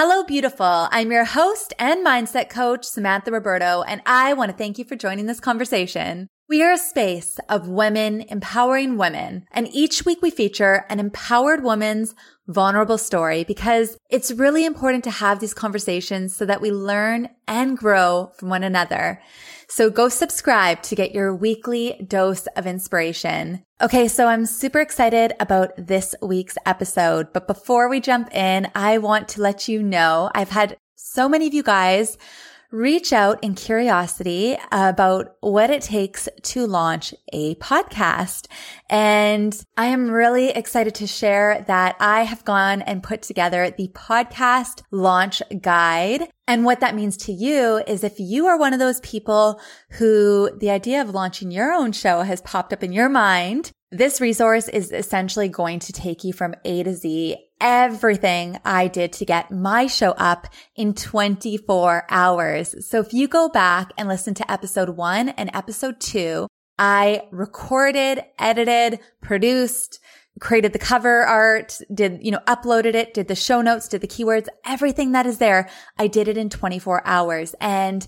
Hello, beautiful. I'm your host and mindset coach, Samantha Roberto, and I want to thank you for joining this conversation. We are a space of women empowering women, and each week we feature an empowered woman's vulnerable story because it's really important to have these conversations so that we learn and grow from one another. So go subscribe to get your weekly dose of inspiration. Okay. So I'm super excited about this week's episode. But before we jump in, I want to let you know I've had so many of you guys reach out in curiosity about what it takes to launch a podcast. And I am really excited to share that I have gone and put together the podcast launch guide. And what that means to you is if you are one of those people who the idea of launching your own show has popped up in your mind, this resource is essentially going to take you from A to Z everything I did to get my show up in 24 hours. So if you go back and listen to episode one and episode two, I recorded, edited, produced, created the cover art, did, you know, uploaded it, did the show notes, did the keywords, everything that is there. I did it in 24 hours. And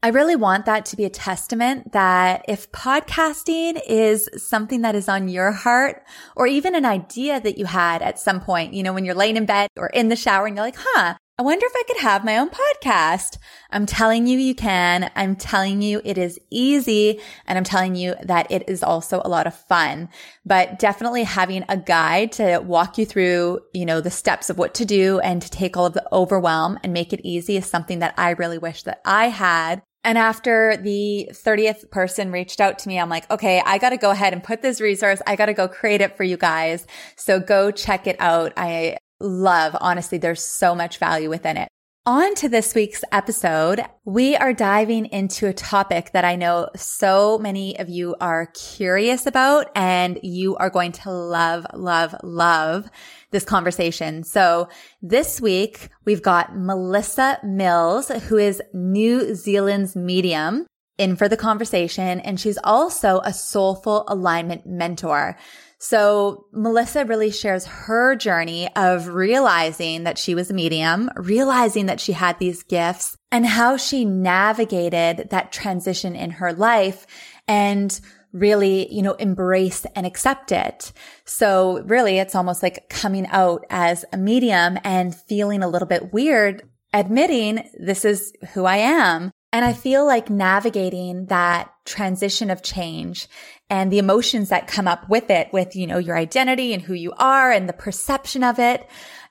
I really want that to be a testament that if podcasting is something that is on your heart or even an idea that you had at some point, you know, when you're laying in bed or in the shower and you're like, huh, I wonder if I could have my own podcast. I'm telling you, you can. I'm telling you it is easy. And I'm telling you that it is also a lot of fun, but definitely having a guide to walk you through, you know, the steps of what to do and to take all of the overwhelm and make it easy is something that I really wish that I had and after the 30th person reached out to me, I'm like, okay, I got to go ahead and put this resource. I got to go create it for you guys. So go check it out. I love, honestly, there's so much value within it. On to this week's episode, we are diving into a topic that I know so many of you are curious about and you are going to love, love, love this conversation. So this week we've got Melissa Mills, who is New Zealand's medium in for the conversation. And she's also a soulful alignment mentor. So Melissa really shares her journey of realizing that she was a medium, realizing that she had these gifts and how she navigated that transition in her life and really, you know, embrace and accept it. So really it's almost like coming out as a medium and feeling a little bit weird admitting this is who I am. And I feel like navigating that transition of change and the emotions that come up with it, with, you know, your identity and who you are and the perception of it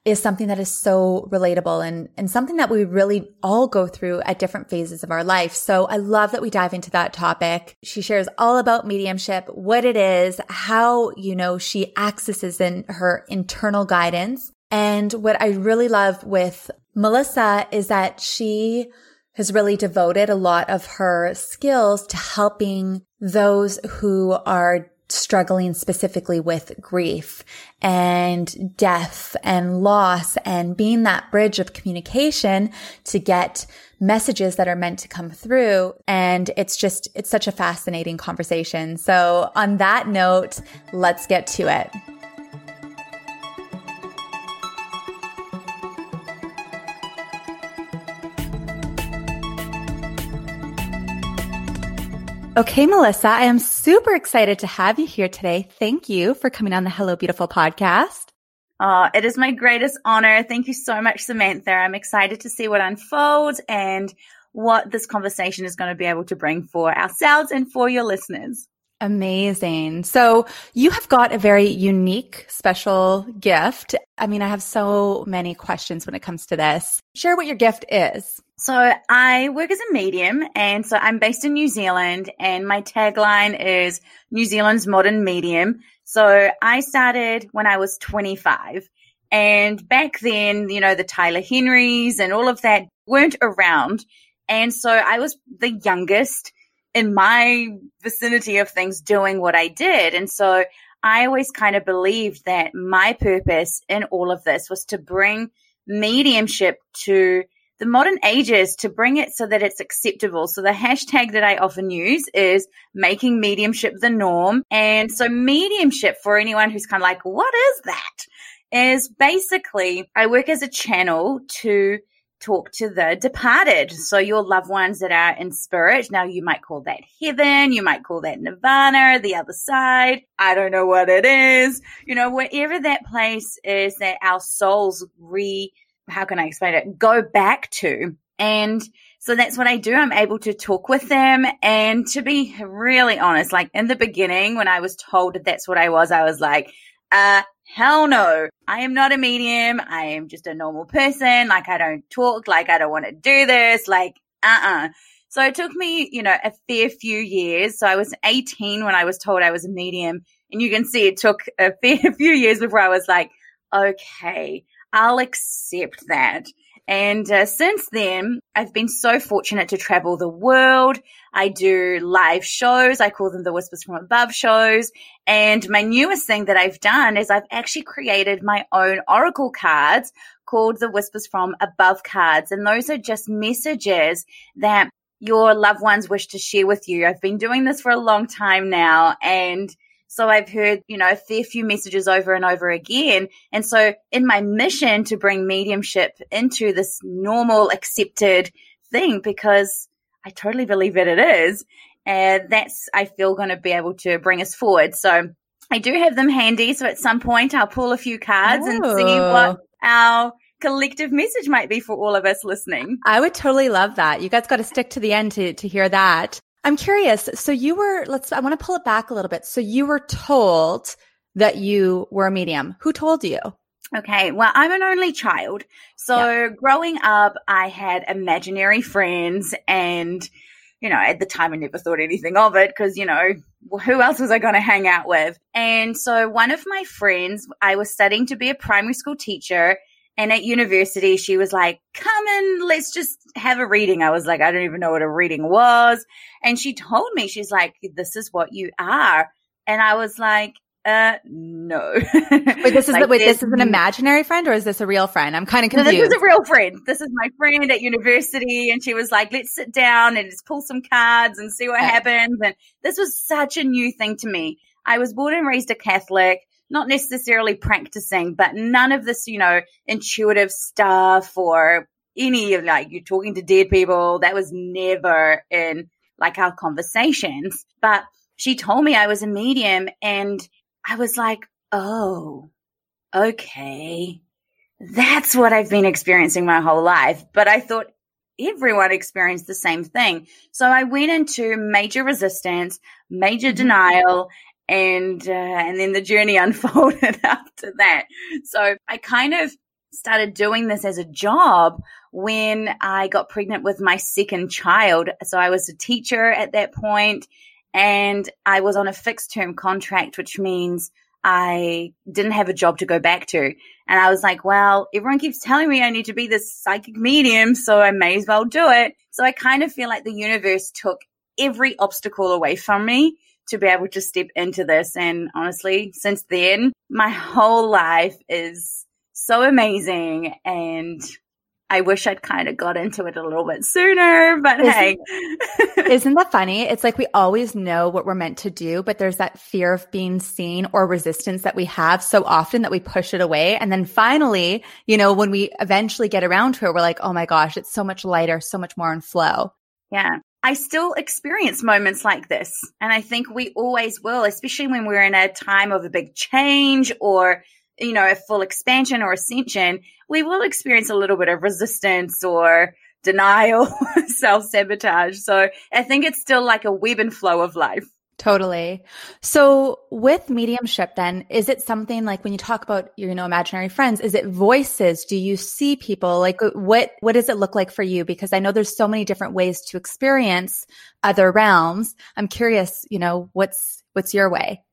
is something that is so relatable and, and something that we really all go through at different phases of our life. So I love that we dive into that topic. She shares all about mediumship, what it is, how, you know, she accesses in her internal guidance. And what I really love with Melissa is that she has really devoted a lot of her skills to helping those who are struggling specifically with grief and death and loss and being that bridge of communication to get messages that are meant to come through. And it's just, it's such a fascinating conversation. So on that note, let's get to it. Okay, Melissa, I am super excited to have you here today. Thank you for coming on the Hello Beautiful podcast. Oh, it is my greatest honor. Thank you so much, Samantha. I'm excited to see what unfolds and what this conversation is going to be able to bring for ourselves and for your listeners. Amazing. So you have got a very unique, special gift. I mean, I have so many questions when it comes to this. Share what your gift is. So I work as a medium and so I'm based in New Zealand and my tagline is New Zealand's modern medium. So I started when I was 25 and back then, you know, the Tyler Henrys and all of that weren't around. And so I was the youngest in my vicinity of things doing what I did. And so I always kind of believed that my purpose in all of this was to bring mediumship to the modern ages to bring it so that it's acceptable. So the hashtag that I often use is making mediumship the norm. And so mediumship for anyone who's kind of like, what is that? is basically I work as a channel to talk to the departed. So your loved ones that are in spirit. Now you might call that heaven. You might call that nirvana, the other side. I don't know what it is. You know, wherever that place is that our souls re, how can I explain it? Go back to. And so that's what I do. I'm able to talk with them. And to be really honest, like in the beginning, when I was told that that's what I was, I was like, uh, hell no. I am not a medium. I am just a normal person. Like I don't talk. Like I don't want to do this. Like, uh-uh. So it took me, you know, a fair few years. So I was 18 when I was told I was a medium. And you can see it took a fair few years before I was like, okay, I'll accept that. And uh, since then, I've been so fortunate to travel the world. I do live shows. I call them the Whispers from Above shows. And my newest thing that I've done is I've actually created my own Oracle cards called the Whispers from Above cards. And those are just messages that your loved ones wish to share with you. I've been doing this for a long time now and so I've heard, you know, a fair few messages over and over again. And so in my mission to bring mediumship into this normal accepted thing, because I totally believe that it is. And that's, I feel, going to be able to bring us forward. So I do have them handy. So at some point I'll pull a few cards and see what oh. our collective message might be for all of us listening. I would totally love that. You guys got to stick to the end to, to hear that. I'm curious. So you were, let's, I want to pull it back a little bit. So you were told that you were a medium. Who told you? Okay. Well, I'm an only child. So growing up, I had imaginary friends and, you know, at the time I never thought anything of it because, you know, who else was I going to hang out with? And so one of my friends, I was studying to be a primary school teacher and at university, she was like, come and let's just have a reading. I was like, I don't even know what a reading was. And she told me, she's like, this is what you are. And I was like, uh, no. wait, this is like, the, wait, this, is an imaginary friend or is this a real friend? I'm kind of confused. No, this is a real friend. This is my friend at university. And she was like, let's sit down and just pull some cards and see what okay. happens. And this was such a new thing to me. I was born and raised a Catholic not necessarily practicing, but none of this, you know, intuitive stuff or any of like you're talking to dead people. That was never in like our conversations. But she told me I was a medium and I was like, oh, okay. That's what I've been experiencing my whole life. But I thought everyone experienced the same thing. So I went into major resistance, major mm-hmm. denial, and uh, and then the journey unfolded after that. So I kind of started doing this as a job when I got pregnant with my second child. So I was a teacher at that point and I was on a fixed term contract, which means I didn't have a job to go back to. And I was like, well, everyone keeps telling me I need to be this psychic medium, so I may as well do it. So I kind of feel like the universe took every obstacle away from me to be able to step into this. And honestly, since then, my whole life is so amazing. And I wish I'd kind of got into it a little bit sooner, but isn't, hey. isn't that funny? It's like we always know what we're meant to do, but there's that fear of being seen or resistance that we have so often that we push it away. And then finally, you know, when we eventually get around to it, we're like, oh my gosh, it's so much lighter, so much more in flow. Yeah. I still experience moments like this. And I think we always will, especially when we're in a time of a big change or, you know, a full expansion or ascension. We will experience a little bit of resistance or denial, self sabotage. So I think it's still like a web and flow of life. Totally. So with mediumship then, is it something like when you talk about, your, you know, imaginary friends, is it voices? Do you see people? Like uh, what, what does it look like for you? Because I know there's so many different ways to experience other realms. I'm curious, you know, what's, what's your way?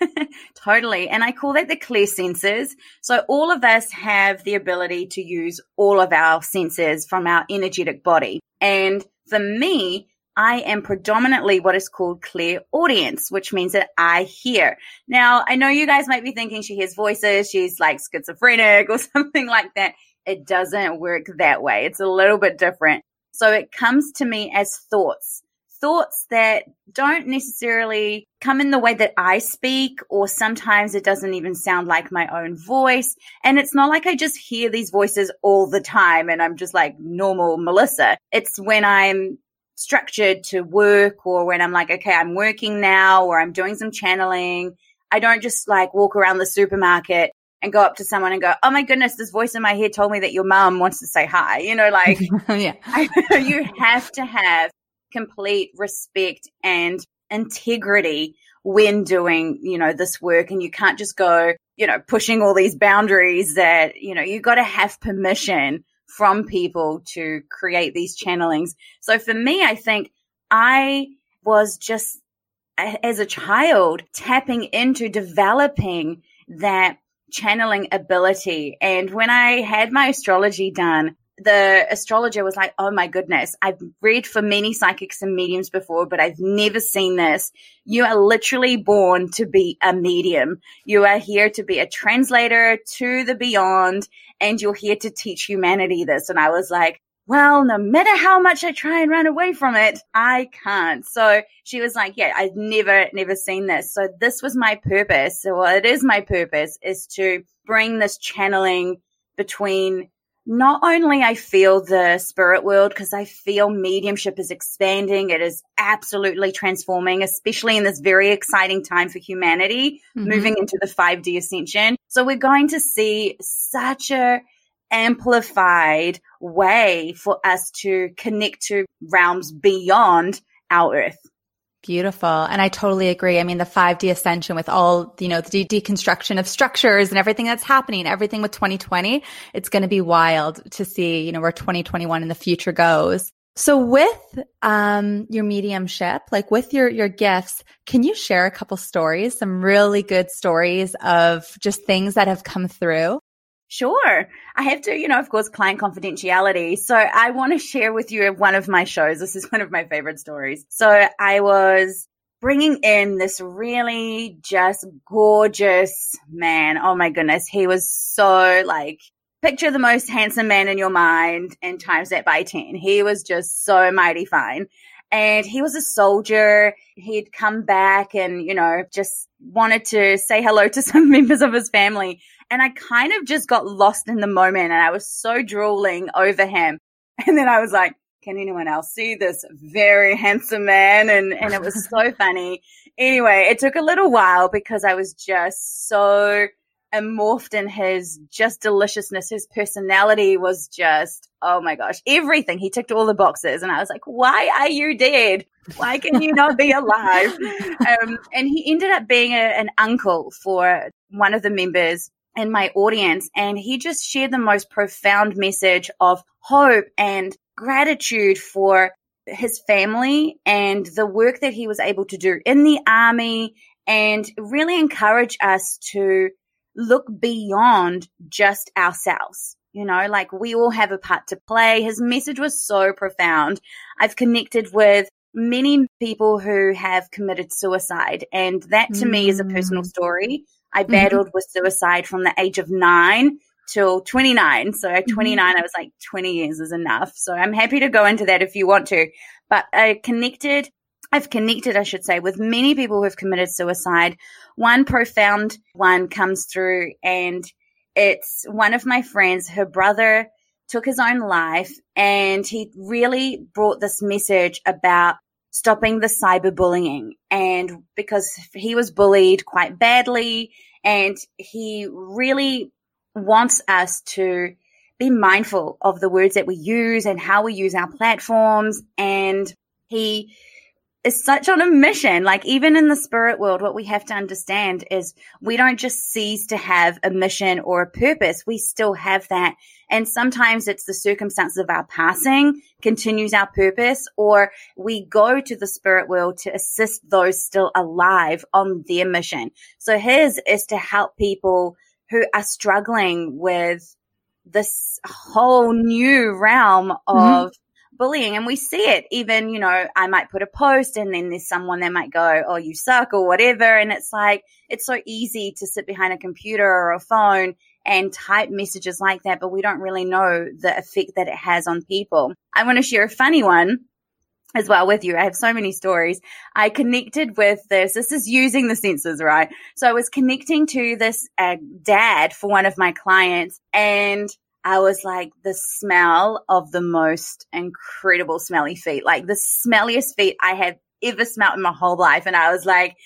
totally. And I call that the clear senses. So all of us have the ability to use all of our senses from our energetic body. And for me, I am predominantly what is called clear audience, which means that I hear. Now, I know you guys might be thinking she hears voices, she's like schizophrenic or something like that. It doesn't work that way. It's a little bit different. So it comes to me as thoughts, thoughts that don't necessarily come in the way that I speak, or sometimes it doesn't even sound like my own voice. And it's not like I just hear these voices all the time and I'm just like normal Melissa. It's when I'm structured to work or when I'm like, okay, I'm working now or I'm doing some channeling. I don't just like walk around the supermarket and go up to someone and go, Oh my goodness, this voice in my head told me that your mom wants to say hi. You know, like, oh, yeah, you have to have complete respect and integrity when doing, you know, this work. And you can't just go, you know, pushing all these boundaries that, you know, you got to have permission from people to create these channelings. So for me, I think I was just as a child tapping into developing that channeling ability. And when I had my astrology done, the astrologer was like, Oh my goodness, I've read for many psychics and mediums before, but I've never seen this. You are literally born to be a medium. You are here to be a translator to the beyond, and you're here to teach humanity this. And I was like, well, no matter how much I try and run away from it, I can't. So she was like, yeah, I've never, never seen this. So this was my purpose. So well, it is my purpose is to bring this channeling between not only I feel the spirit world because I feel mediumship is expanding. It is absolutely transforming, especially in this very exciting time for humanity mm-hmm. moving into the 5D ascension. So we're going to see such a amplified way for us to connect to realms beyond our earth. Beautiful. And I totally agree. I mean, the 5D ascension with all, you know, the de- deconstruction of structures and everything that's happening, everything with 2020, it's going to be wild to see, you know, where 2021 in the future goes. So with, um, your mediumship, like with your, your gifts, can you share a couple stories, some really good stories of just things that have come through? Sure. I have to, you know, of course, client confidentiality. So I want to share with you one of my shows. This is one of my favorite stories. So I was bringing in this really just gorgeous man. Oh my goodness. He was so like, picture the most handsome man in your mind and times that by 10. He was just so mighty fine. And he was a soldier. He'd come back and, you know, just wanted to say hello to some members of his family and I kind of just got lost in the moment and I was so drooling over him. And then I was like, can anyone else see this very handsome man? And, and it was so funny. Anyway, it took a little while because I was just so morphed in his just deliciousness. His personality was just, oh my gosh, everything. He ticked all the boxes. And I was like, why are you dead? Why can you not be alive? Um, and he ended up being a, an uncle for one of the members and my audience. And he just shared the most profound message of hope and gratitude for his family and the work that he was able to do in the army and really encourage us to look beyond just ourselves. You know, like we all have a part to play. His message was so profound. I've connected with many people who have committed suicide and that to mm. me is a personal mm. story I mm-hmm. battled mm-hmm. with suicide from the age of nine till 29. So at mm-hmm. 29, I was like, 20 years is enough. So I'm happy to go into that if you want to. But I connected, I've connected, I should say, with many people who have committed suicide. One profound one comes through and it's one of my friends, her brother took his own life and he really brought this message about stopping the cyberbullying. And because he was bullied quite badly and he really wants us to be mindful of the words that we use and how we use our platforms. And he is such on a mission. Like even in the spirit world, what we have to understand is we don't just cease to have a mission or a purpose. We still have that. And sometimes it's the circumstances of our passing continues our purpose or we go to the spirit world to assist those still alive on their mission. So his is to help people who are struggling with this whole new realm mm-hmm. of mm-hmm bullying and we see it even, you know, I might put a post and then there's someone that might go, Oh, you suck or whatever. And it's like, it's so easy to sit behind a computer or a phone and type messages like that, but we don't really know the effect that it has on people. I want to share a funny one. as well with you. I have so many stories. I connected with this. This is using the senses, right? So I was connecting to this uh, dad for one of my clients and I was like the smell of the most incredible smelly feet, like the smelliest feet I have ever smelled in my whole life. And I was like,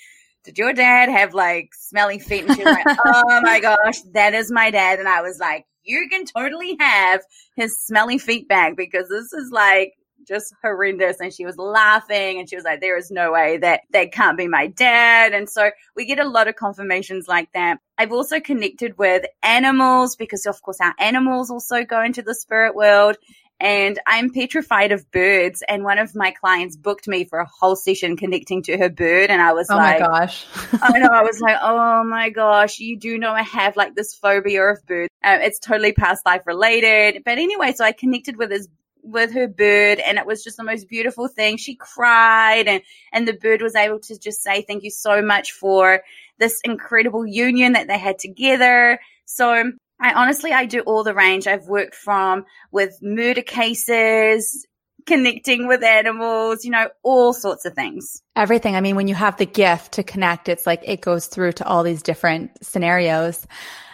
did your dad have like smelly feet? And she was like, oh my gosh, that is my dad. And I was like, you can totally have his smelly feet back because this is like just horrendous. And she was laughing and she was like, there is no way that that can't be my dad. And so we get a lot of confirmations like that. I've also connected with animals because of course our animals also go into the spirit world and I'm petrified of birds. And one of my clients booked me for a whole session connecting to her bird. And I was oh like, my gosh. I know. I was like, oh my gosh, you do know I have like this phobia of birds. Um, it's totally past life related. But anyway, so I connected with this with her bird and it was just the most beautiful thing. She cried and, and the bird was able to just say thank you so much for this incredible union that they had together. So I honestly, I do all the range. I've worked from with murder cases, connecting with animals, you know, all sorts of things. Everything. I mean, when you have the gift to connect, it's like it goes through to all these different scenarios.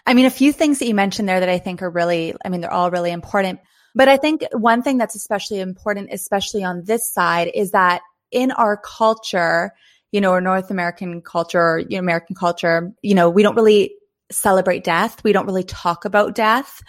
I mean, a few things that you mentioned there that I think are really, I mean, they're all really important. But I think one thing that's especially important, especially on this side, is that in our culture, you know, or North American culture, know, American culture, you know, we don't really celebrate death. We don't really talk about death.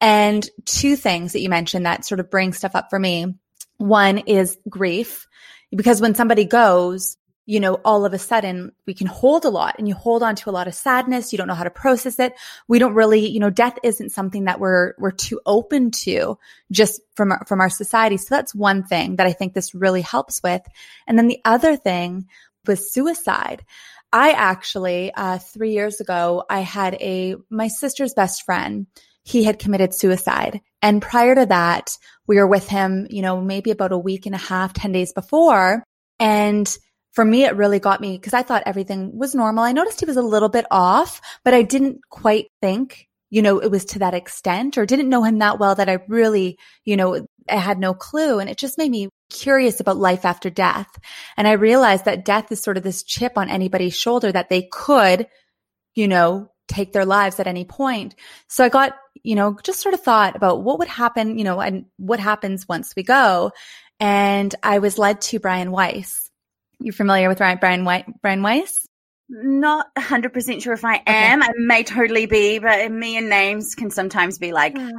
And two things that you mentioned that sort of bring stuff up for me. One is grief, because when somebody goes, you know, all of a sudden we can hold a lot and you hold on to a lot of sadness. You don't know how to process it. We don't really, you know, death isn't something that we're, we're too open to just from, our, from our society. So that's one thing that I think this really helps with. And then the other thing was suicide. I actually, uh, three years ago, I had a, my sister's best friend. He had committed suicide. And prior to that, we were with him, you know, maybe about a week and a half, 10 days before. And for me, it really got me because I thought everything was normal. I noticed he was a little bit off, but I didn't quite think, you know, it was to that extent or didn't know him that well that I really, you know, I had no clue. And it just made me curious about life after death. And I realized that death is sort of this chip on anybody's shoulder that they could, you know, take their lives at any point. So I got, you know, just sort of thought about what would happen, you know, and what happens once we go. And I was led to Brian Weiss. You familiar with Brian White, Brian Weiss? Not 100% sure if I am. Okay. I may totally be, but me and names can sometimes be like, ah.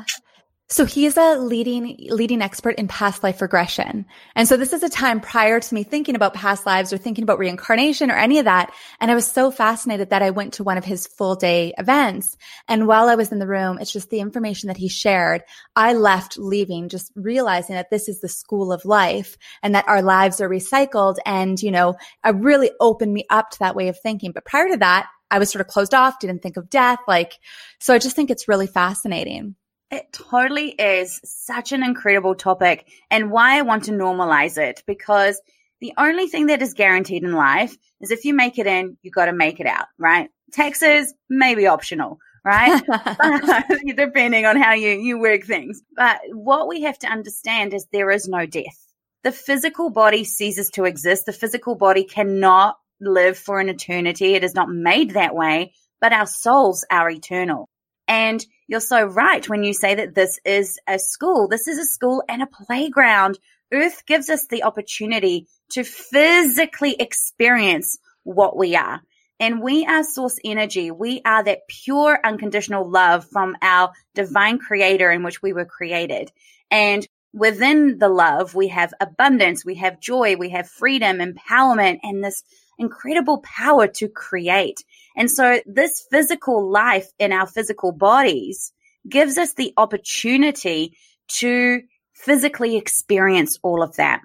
So he is a leading, leading expert in past life regression. And so this is a time prior to me thinking about past lives or thinking about reincarnation or any of that. And I was so fascinated that I went to one of his full day events. And while I was in the room, it's just the information that he shared. I left leaving, just realizing that this is the school of life and that our lives are recycled. And, you know, it really opened me up to that way of thinking. But prior to that, I was sort of closed off, didn't think of death. Like, so I just think it's really fascinating. It totally is such an incredible topic and why I want to normalize it because the only thing that is guaranteed in life is if you make it in, you got to make it out, right? Taxes may be optional, right? Depending on how you, you work things. But what we have to understand is there is no death. The physical body ceases to exist. The physical body cannot live for an eternity. It is not made that way, but our souls are eternal. And you're so right when you say that this is a school. This is a school and a playground. Earth gives us the opportunity to physically experience what we are. And we are source energy. We are that pure unconditional love from our divine creator in which we were created. And within the love, we have abundance, we have joy, we have freedom, empowerment, and this incredible power to create. And so this physical life in our physical bodies gives us the opportunity to physically experience all of that.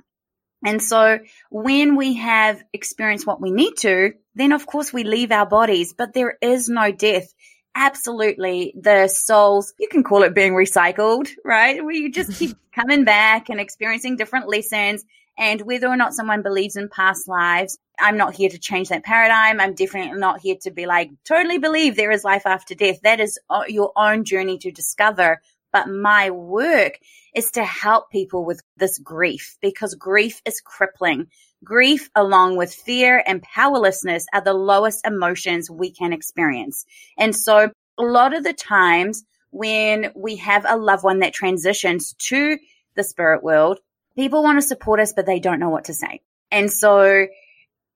And so when we have experienced what we need to, then of course we leave our bodies, but there is no death. Absolutely. The souls, you can call it being recycled, right? Where you just keep coming back and experiencing different lessons and whether or not someone believes in past lives, I'm not here to change that paradigm. I'm definitely not here to be like, totally believe there is life after death. That is uh, your own journey to discover. But my work is to help people with this grief because grief is crippling. Grief, along with fear and powerlessness, are the lowest emotions we can experience. And so, a lot of the times when we have a loved one that transitions to the spirit world, people want to support us, but they don't know what to say. And so,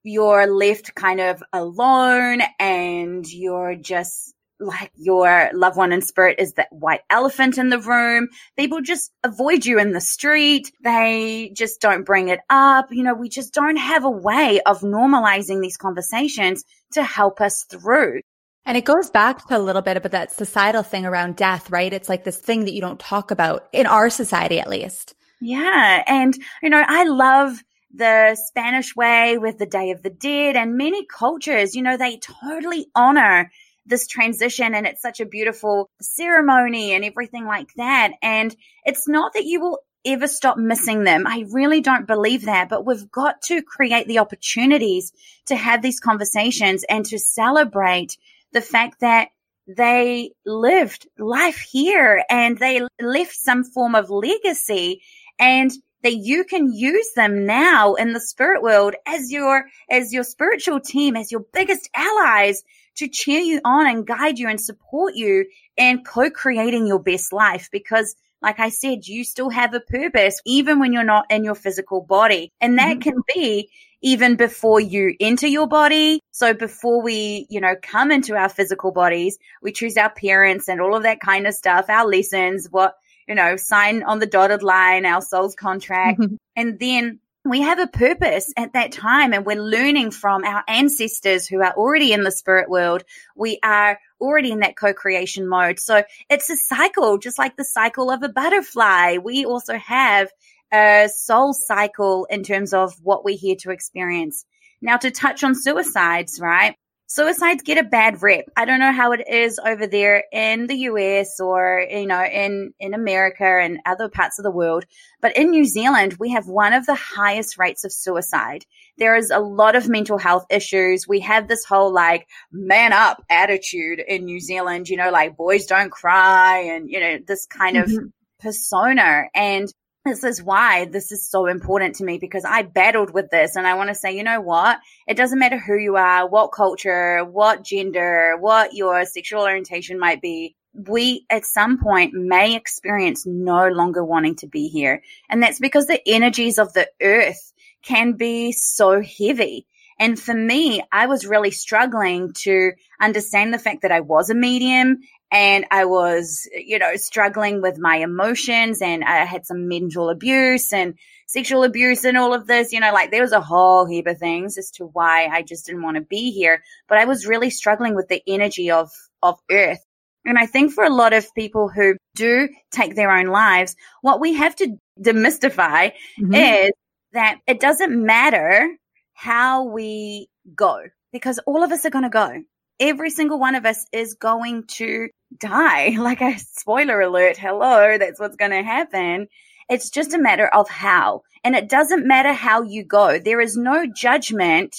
you're left kind of alone and you're just like your loved one in spirit is that white elephant in the room. People just avoid you in the street. They just don't bring it up. You know, we just don't have a way of normalizing these conversations to help us through. And it goes back to a little bit about that societal thing around death, right? It's like this thing that you don't talk about in our society, at least. Yeah. And, you know, I love the Spanish way with the Day of the Dead and many cultures, you know, they totally honor this transition and it's such a beautiful ceremony and everything like that. And it's not that you will ever stop missing them. I really don't believe that, but we've got to create the opportunities to have these conversations and to celebrate the fact that they lived life here and they left some form of legacy and that you can use them now in the spirit world as your as your spiritual team as your biggest allies to cheer you on and guide you and support you in co-creating your best life because like I said, you still have a purpose even when you're not in your physical body. And that mm-hmm. can be even before you enter your body. So before we, you know, come into our physical bodies, we choose our parents and all of that kind of stuff, our lessons, what, you know, sign on the dotted line, our soul's contract. Mm-hmm. And then we have a purpose at that time and we're learning from our ancestors who are already in the spirit world. We are already in that co-creation mode. So it's a cycle, just like the cycle of a butterfly. We also have a soul cycle in terms of what we're here to experience. Now to touch on suicides, right? Suicides get a bad rep. I don't know how it is over there in the US or, you know, in, in America and other parts of the world. But in New Zealand, we have one of the highest rates of suicide. There is a lot of mental health issues. We have this whole like man up attitude in New Zealand, you know, like boys don't cry and, you know, this kind mm-hmm. of persona. And this is why this is so important to me because I battled with this and I want to say, you know what? It doesn't matter who you are, what culture, what gender, what your sexual orientation might be. We at some point may experience no longer wanting to be here. And that's because the energies of the earth can be so heavy. And for me, I was really struggling to understand the fact that I was a medium and I was, you know, struggling with my emotions and I had some mental abuse and sexual abuse and all of this, you know, like there was a whole heap of things as to why I just didn't want to be here. But I was really struggling with the energy of, of earth. And I think for a lot of people who do take their own lives, what we have to demystify mm-hmm. is that it doesn't matter how we go because all of us are going to go every single one of us is going to die. Like a spoiler alert. Hello. That's what's going to happen. It's just a matter of how. And it doesn't matter how you go. There is no judgment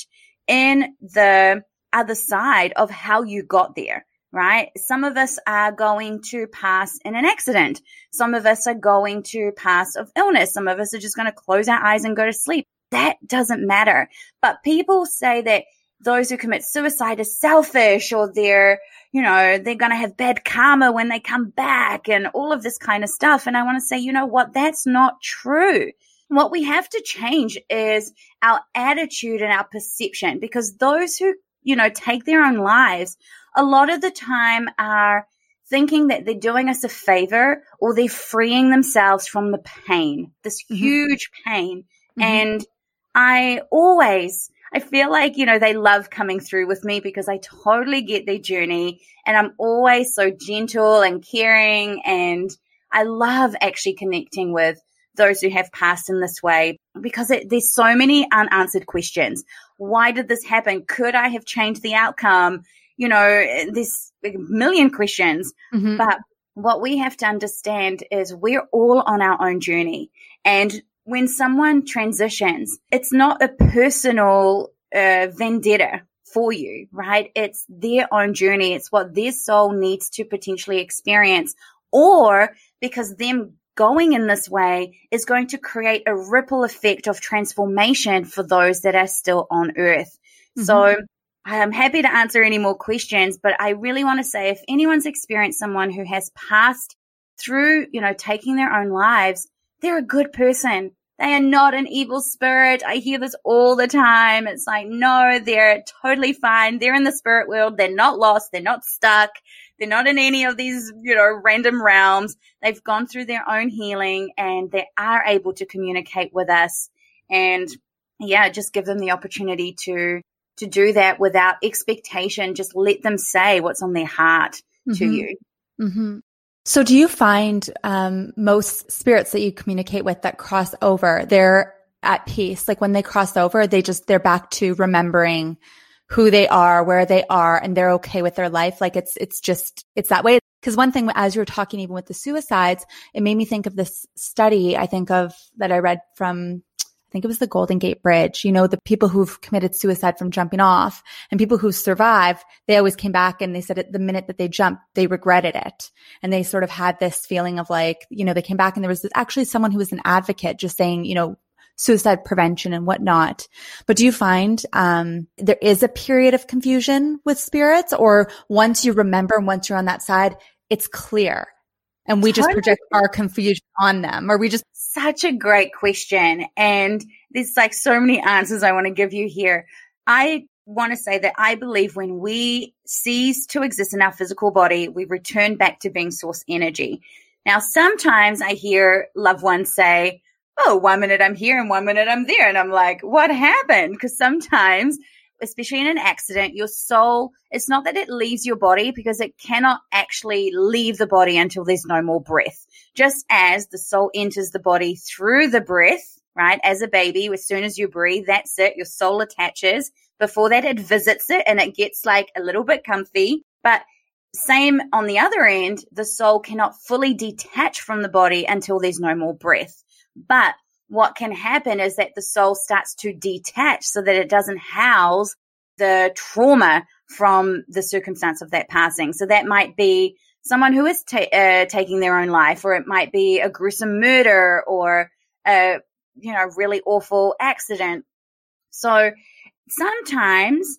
in the other side of how you got there, right? Some of us are going to pass in an accident. Some of us are going to pass of illness. Some of us are just going to close our eyes and go to sleep. That doesn't matter. But people say that those who commit suicide are selfish or they're, you know, they're going to have bad karma when they come back and all of this kind of stuff. And I want to say, you know what? That's not true. What we have to change is our attitude and our perception because those who, you know, take their own lives a lot of the time are thinking that they're doing us a favor or they're freeing themselves from the pain, this mm-hmm. huge pain. Mm-hmm. And I always, I feel like, you know, they love coming through with me because I totally get their journey and I'm always so gentle and caring. And I love actually connecting with those who have passed in this way because it, there's so many unanswered questions. Why did this happen? Could I have changed the outcome? You know, there's a million questions, mm-hmm. but what we have to understand is we're all on our own journey and when someone transitions, it's not a personal uh, vendetta for you, right? It's their own journey. It's what their soul needs to potentially experience or because them going in this way is going to create a ripple effect of transformation for those that are still on earth. Mm-hmm. So I'm happy to answer any more questions, but I really want to say if anyone's experienced someone who has passed through, you know, taking their own lives, they're a good person. They are not an evil spirit. I hear this all the time. It's like, no, they're totally fine. They're in the spirit world. They're not lost. They're not stuck. They're not in any of these, you know, random realms. They've gone through their own healing and they are able to communicate with us. And yeah, just give them the opportunity to, to do that without expectation. Just let them say what's on their heart mm-hmm. to you. Mm-hmm. So do you find um, most spirits that you communicate with that cross over, they're at peace? Like when they cross over, they just, they're back to remembering who they are, where they are, and they're okay with their life. Like it's, it's just, it's that way. Cause one thing, as you were talking, even with the suicides, it made me think of this study I think of that I read from I think it was the Golden Gate Bridge. You know, the people who've committed suicide from jumping off and people who survived, they always came back and they said at the minute that they jumped, they regretted it. And they sort of had this feeling of like, you know, they came back and there was actually someone who was an advocate just saying, you know, suicide prevention and whatnot. But do you find um, there is a period of confusion with spirits, or once you remember and once you're on that side, it's clear, and we just project our confusion on them, or we just such a great question. And there's like so many answers I want to give you here. I want to say that I believe when we cease to exist in our physical body, we return back to being source energy. Now, sometimes I hear loved ones say, Oh, one minute I'm here and one minute I'm there. And I'm like, what happened? Because sometimes especially in an accident, your soul, it's not that it leaves your body because it cannot actually leave the body until there's no more breath. Just as the soul enters the body through the breath, right? As a baby, as soon as you breathe, that's it. Your soul attaches. Before that, it visits it and it gets like a little bit comfy. But same on the other end, the soul cannot fully detach from the body until there's no more breath. But what can happen is that the soul starts to detach so that it doesn't house the trauma from the circumstance of that passing. So that might be someone who is ta- uh, taking their own life, or it might be a gruesome murder or a, you know, really awful accident. So sometimes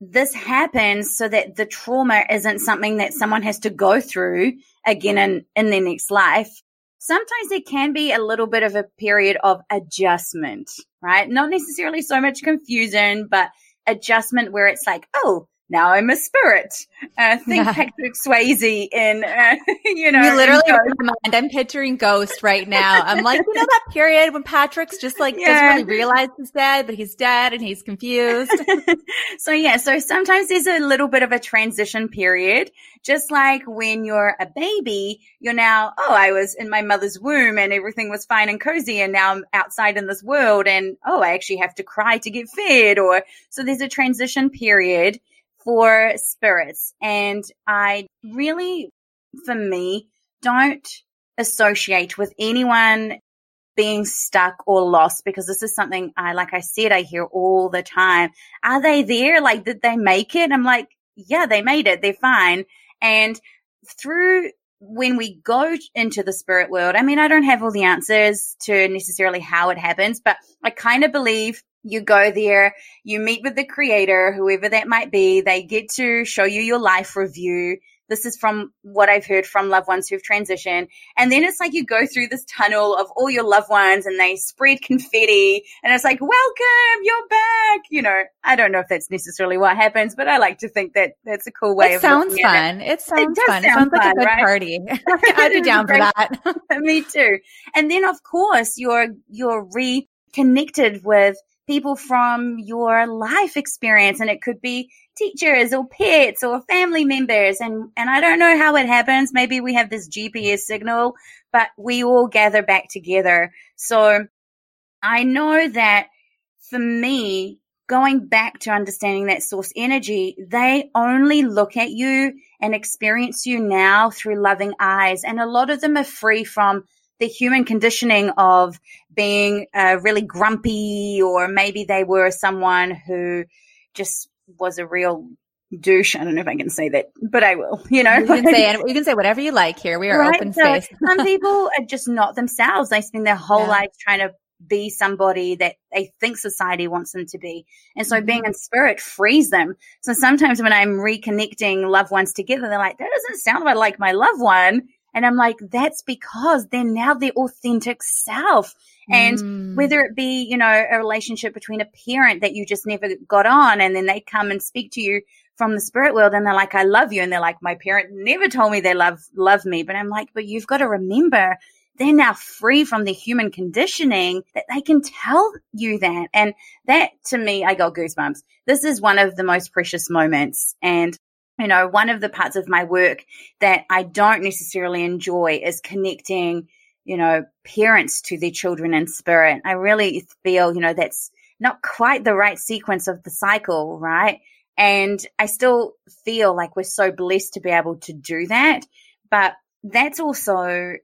this happens so that the trauma isn't something that someone has to go through again in, in their next life sometimes it can be a little bit of a period of adjustment, right? Not necessarily so much confusion, but adjustment where it's like, oh, now I'm a spirit. Uh, think. Patrick Swayze in, uh, you know. You literally mind. I'm picturing Ghost right now. I'm like, you know that period when Patrick's just like yeah. doesn't really realize he's dead, but he's dead and he's confused. so yeah, so sometimes there's a little bit of a transition period. Just like when you're a baby, you're now, oh, I was in my mother's womb and everything was fine and cozy, and now I'm outside in this world, and oh, I actually have to cry to get fed, or so there's a transition period for spirits. And I really, for me, don't associate with anyone being stuck or lost because this is something I, like I said, I hear all the time. Are they there? Like, did they make it? I'm like, yeah, they made it. They're fine. And through when we go into the spirit world, I mean, I don't have all the answers to necessarily how it happens, but I kind of believe you go there, you meet with the creator, whoever that might be. They get to show you your life review. This is from what I've heard from loved ones who've transitioned. And then it's like you go through this tunnel of all your loved ones and they spread confetti and it's like, welcome, you're back. You know, I don't know if that's necessarily what happens, but I like to think that that's a cool way it of sounds fun. It. it sounds it fun. Sound it sounds fun, like a good right? party. I'd be down for that. Me too. And then of course you're, you're reconnected with people from your life experience and it could be teachers or pets or family members and and I don't know how it happens. Maybe we have this GPS signal but we all gather back together. So I know that for me going back to understanding that source energy they only look at you and experience you now through loving eyes and a lot of them are free from the human conditioning of being uh, really grumpy, or maybe they were someone who just was a real douche. I don't know if I can say that, but I will. You know, you can say you can say whatever you like here. We are right? open so space. some people are just not themselves. They spend their whole yeah. lives trying to be somebody that they think society wants them to be. And so mm-hmm. being in spirit frees them. So sometimes when I'm reconnecting loved ones together, they're like, that doesn't sound like my loved one. And I'm like, that's because they're now their authentic self. And mm. whether it be, you know, a relationship between a parent that you just never got on and then they come and speak to you from the spirit world and they're like, I love you. And they're like, my parent never told me they love, love me. But I'm like, but you've got to remember they're now free from the human conditioning that they can tell you that. And that to me, I got goosebumps. This is one of the most precious moments. And you know, one of the parts of my work that I don't necessarily enjoy is connecting, you know, parents to their children in spirit. I really feel, you know, that's not quite the right sequence of the cycle, right? And I still feel like we're so blessed to be able to do that. But that's also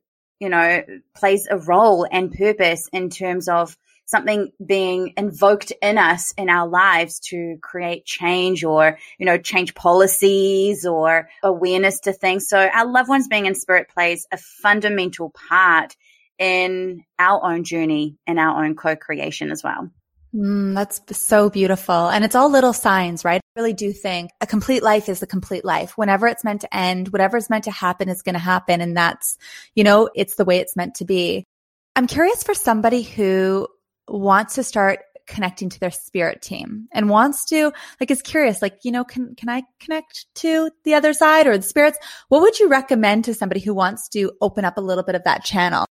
you know, plays a role and purpose in terms of something being invoked in us in our lives to create change or, you know, change policies or awareness to things. So our loved ones being in spirit plays a fundamental part in our own journey and our own co-creation as well. Mm, that's so beautiful. And it's all little signs, right? I really do think a complete life is a complete life. Whenever it's meant to end, whatever is meant to happen is going to happen. And that's, you know, it's the way it's meant to be. I'm curious for somebody who wants to start connecting to their spirit team and wants to like is curious like you know can can i connect to the other side or the spirits what would you recommend to somebody who wants to open up a little bit of that channel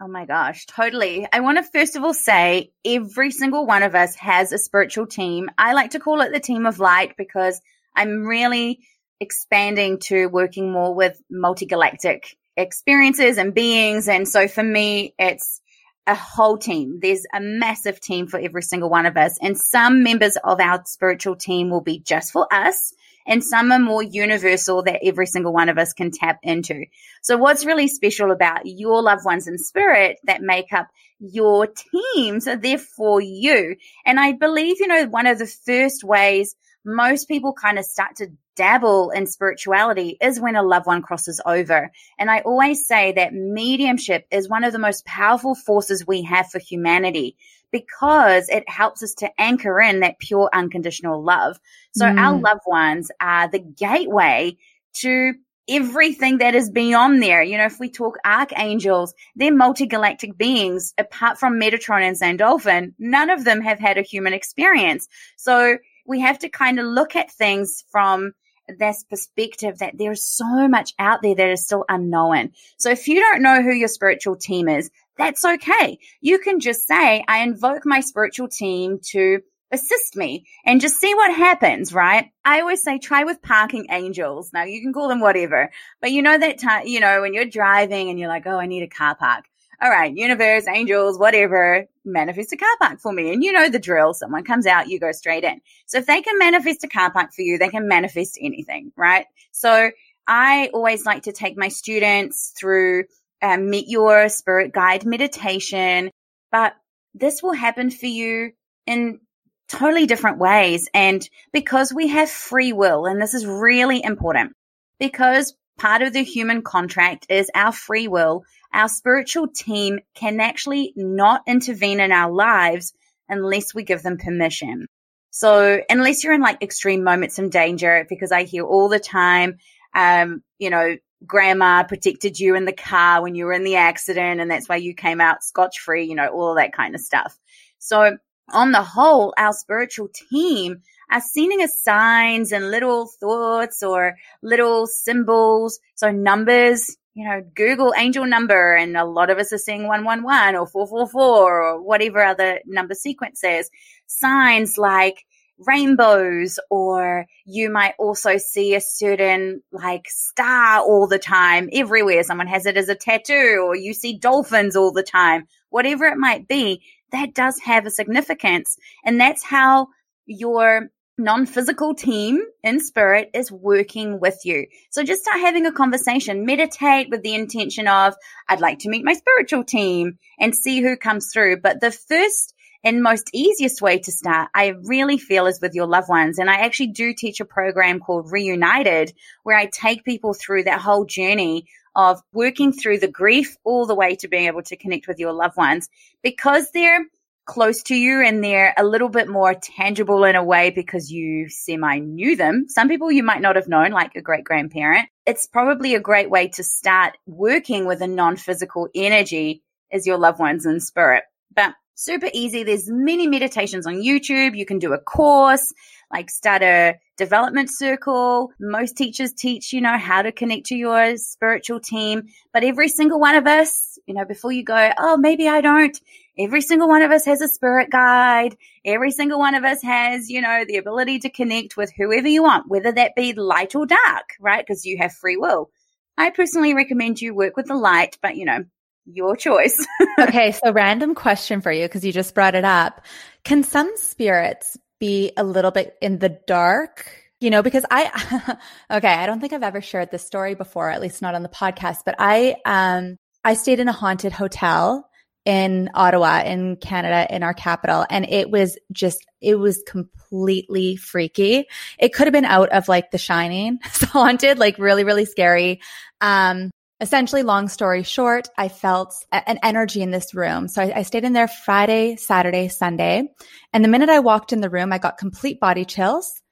Oh my gosh, totally. I want to first of all say every single one of us has a spiritual team. I like to call it the team of light because I'm really expanding to working more with multi-galactic experiences and beings. And so for me, it's a whole team. There's a massive team for every single one of us. And some members of our spiritual team will be just for us and some are more universal that every single one of us can tap into. So what's really special about your loved ones in spirit that make up your teams are there for you. And I believe, you know, one of the first ways most people kind of start to dabble in spirituality is when a loved one crosses over. And I always say that mediumship is one of the most powerful forces we have for humanity because it helps us to anchor in that pure unconditional love. So mm. our loved ones are the gateway to everything that is beyond there. You know, if we talk archangels, they're multi-galactic beings. Apart from Metatron and Sandalphon, none of them have had a human experience. So we have to kind of look at things from this perspective that there's so much out there that is still unknown. So if you don't know who your spiritual team is, that's okay. You can just say, I invoke my spiritual team to assist me and just see what happens, right? I always say try with parking angels. Now you can call them whatever, but you know that time, you know, when you're driving and you're like, oh, I need a car park. All right, universe, angels, whatever, manifest a car park for me. And you know the drill. Someone comes out, you go straight in. So if they can manifest a car park for you, they can manifest anything, right? So I always like to take my students through um, meet your spirit guide meditation, but this will happen for you in totally different ways. And because we have free will, and this is really important, because part of the human contract is our free will, our spiritual team can actually not intervene in our lives unless we give them permission. So unless you're in like extreme moments of danger, because I hear all the time, um, you know, grandma protected you in the car when you were in the accident and that's why you came out scotch free, you know, all that kind of stuff. So on the whole, our spiritual team are sending us signs and little thoughts or little symbols. So numbers, you know, Google angel number and a lot of us are seeing 111 or 444 or whatever other number sequence says. Signs like rainbows or you might also see a certain like star all the time everywhere. Someone has it as a tattoo or you see dolphins all the time, whatever it might be, that does have a significance. And that's how your non-physical team in spirit is working with you. So just start having a conversation, meditate with the intention of, I'd like to meet my spiritual team and see who comes through. But the first and most easiest way to start, I really feel is with your loved ones. And I actually do teach a program called Reunited where I take people through that whole journey of working through the grief all the way to being able to connect with your loved ones because they're close to you and they're a little bit more tangible in a way because you semi knew them. Some people you might not have known, like a great grandparent. It's probably a great way to start working with a non physical energy as your loved ones in spirit. But super easy. There's many meditations on YouTube. You can do a course, like start a development circle. Most teachers teach, you know, how to connect to your spiritual team. But every single one of us, you know, before you go, oh, maybe I don't, every single one of us has a spirit guide. Every single one of us has, you know, the ability to connect with whoever you want, whether that be light or dark, right? Because you have free will. I personally recommend you work with the light, but you know, your choice. okay, so random question for you because you just brought it up. Can some spirits be a little bit in the dark? You know, because I okay, I don't think I've ever shared this story before, at least not on the podcast, but I um I stayed in a haunted hotel in Ottawa in Canada in our capital and it was just it was completely freaky. It could have been out of like The Shining, haunted, like really really scary. Um essentially, long story short, I felt a- an energy in this room. So I, I stayed in there Friday, Saturday, Sunday. And the minute I walked in the room, I got complete body chills.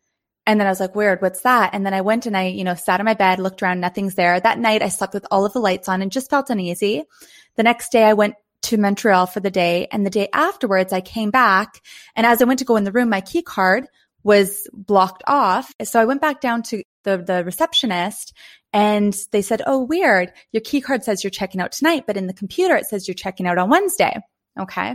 And then I was like, weird, what's that? And then I went and I, you know, sat in my bed, looked around, nothing's there. That night I slept with all of the lights on and just felt uneasy. The next day I went to Montreal for the day. And the day afterwards I came back. And as I went to go in the room, my key card was blocked off. So I went back down to the, the receptionist and they said, Oh, weird. Your key card says you're checking out tonight, but in the computer, it says you're checking out on Wednesday. Okay.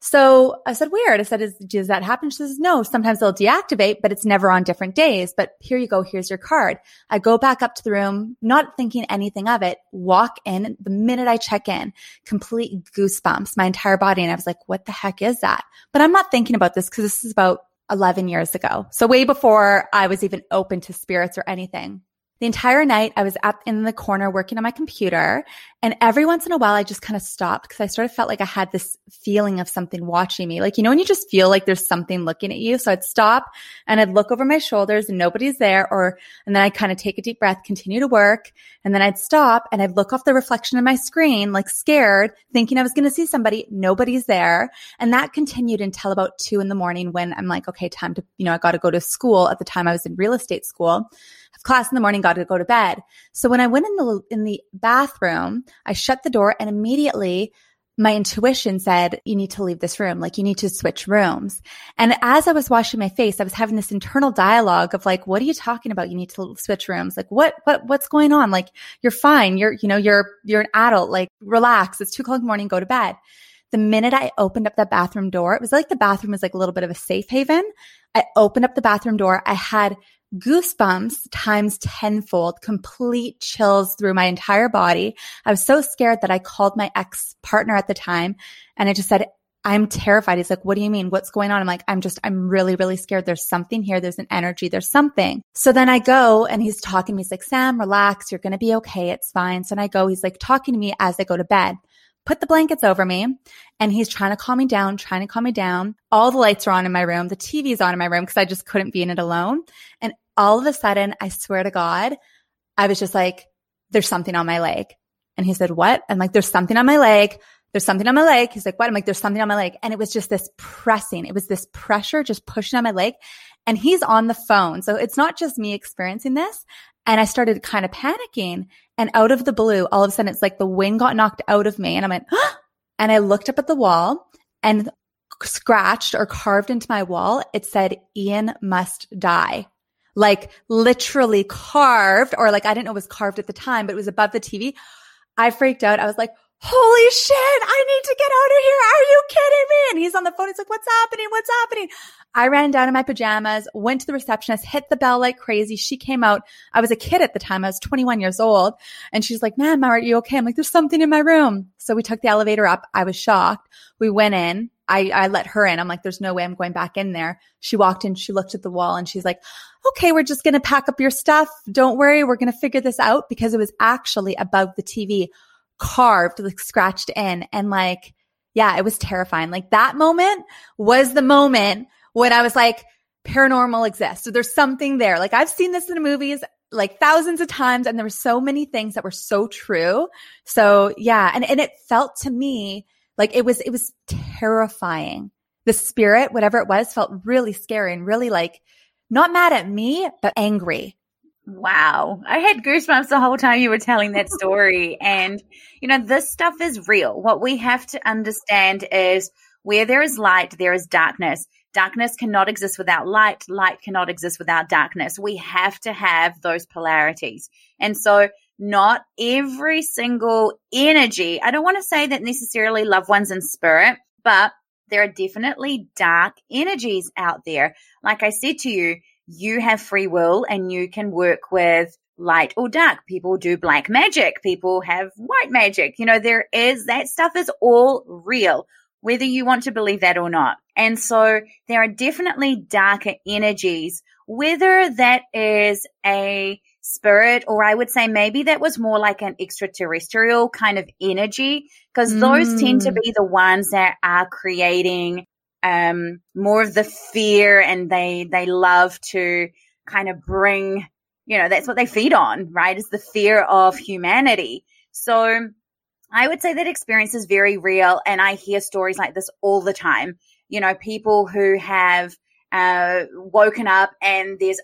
So I said, weird. I said, does that happen? She says, no, sometimes they'll deactivate, but it's never on different days. But here you go. Here's your card. I go back up to the room, not thinking anything of it, walk in. The minute I check in, complete goosebumps, my entire body. And I was like, what the heck is that? But I'm not thinking about this because this is about 11 years ago. So way before I was even open to spirits or anything. The entire night I was up in the corner working on my computer and every once in a while I just kind of stopped because I sort of felt like I had this feeling of something watching me. Like, you know, when you just feel like there's something looking at you. So I'd stop and I'd look over my shoulders and nobody's there or, and then I'd kind of take a deep breath, continue to work. And then I'd stop and I'd look off the reflection of my screen, like scared, thinking I was going to see somebody. Nobody's there. And that continued until about two in the morning when I'm like, okay, time to, you know, I got to go to school. At the time I was in real estate school class in the morning, got to go to bed. So when I went in the, in the bathroom, I shut the door and immediately my intuition said, you need to leave this room. Like you need to switch rooms. And as I was washing my face, I was having this internal dialogue of like, what are you talking about? You need to switch rooms. Like what, what, what's going on? Like you're fine. You're, you know, you're, you're an adult. Like relax. It's two o'clock in the morning. Go to bed. The minute I opened up that bathroom door, it was like the bathroom was like a little bit of a safe haven. I opened up the bathroom door. I had goosebumps times tenfold, complete chills through my entire body. I was so scared that I called my ex partner at the time and I just said, I'm terrified. He's like, what do you mean? What's going on? I'm like, I'm just, I'm really, really scared. There's something here. There's an energy. There's something. So then I go and he's talking to me. He's like, Sam, relax. You're going to be okay. It's fine. So then I go, he's like talking to me as I go to bed put the blankets over me and he's trying to calm me down, trying to calm me down. All the lights are on in my room. The TV's on in my room because I just couldn't be in it alone. And all of a sudden, I swear to God, I was just like, there's something on my leg. And he said, what? I'm like, there's something on my leg. There's something on my leg. He's like, what? I'm like, there's something on my leg. And it was just this pressing. It was this pressure just pushing on my leg. And he's on the phone. So it's not just me experiencing this. And I started kind of panicking. And out of the blue, all of a sudden, it's like the wind got knocked out of me. And I went, and I looked up at the wall and scratched or carved into my wall. It said, Ian must die. Like literally carved, or like I didn't know it was carved at the time, but it was above the TV. I freaked out. I was like, holy shit, I need to get out of here. Are you kidding me? And he's on the phone. He's like, what's happening? What's happening? I ran down in my pajamas, went to the receptionist, hit the bell like crazy. She came out. I was a kid at the time. I was 21 years old. And she's like, ma'am, are you okay? I'm like, there's something in my room. So we took the elevator up. I was shocked. We went in. I, I let her in. I'm like, there's no way I'm going back in there. She walked in. She looked at the wall and she's like, okay, we're just going to pack up your stuff. Don't worry. We're going to figure this out because it was actually above the TV carved, like scratched in. And like, yeah, it was terrifying. Like that moment was the moment when I was like, paranormal exists. So there's something there. Like I've seen this in movies like thousands of times and there were so many things that were so true. So yeah, and, and it felt to me like it was, it was terrifying. The spirit, whatever it was, felt really scary and really like not mad at me, but angry. Wow. I had goosebumps the whole time you were telling that story. and, you know, this stuff is real. What we have to understand is where there is light, there is darkness. Darkness cannot exist without light. Light cannot exist without darkness. We have to have those polarities. And so not every single energy, I don't want to say that necessarily loved ones in spirit, but there are definitely dark energies out there. Like I said to you, you have free will and you can work with light or dark. People do black magic. People have white magic. You know, there is that stuff is all real whether you want to believe that or not. And so there are definitely darker energies, whether that is a spirit, or I would say maybe that was more like an extraterrestrial kind of energy, because mm. those tend to mm. be the ones that are creating um, more of the fear and they, they love to kind of bring, you know, that's what they feed on, right? Is the fear of humanity. So I would say that experience is very real. And I hear stories like this all the time. You know, people who have uh, woken up and there's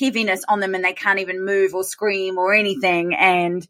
heaviness on them and they can't even move or scream or anything. And,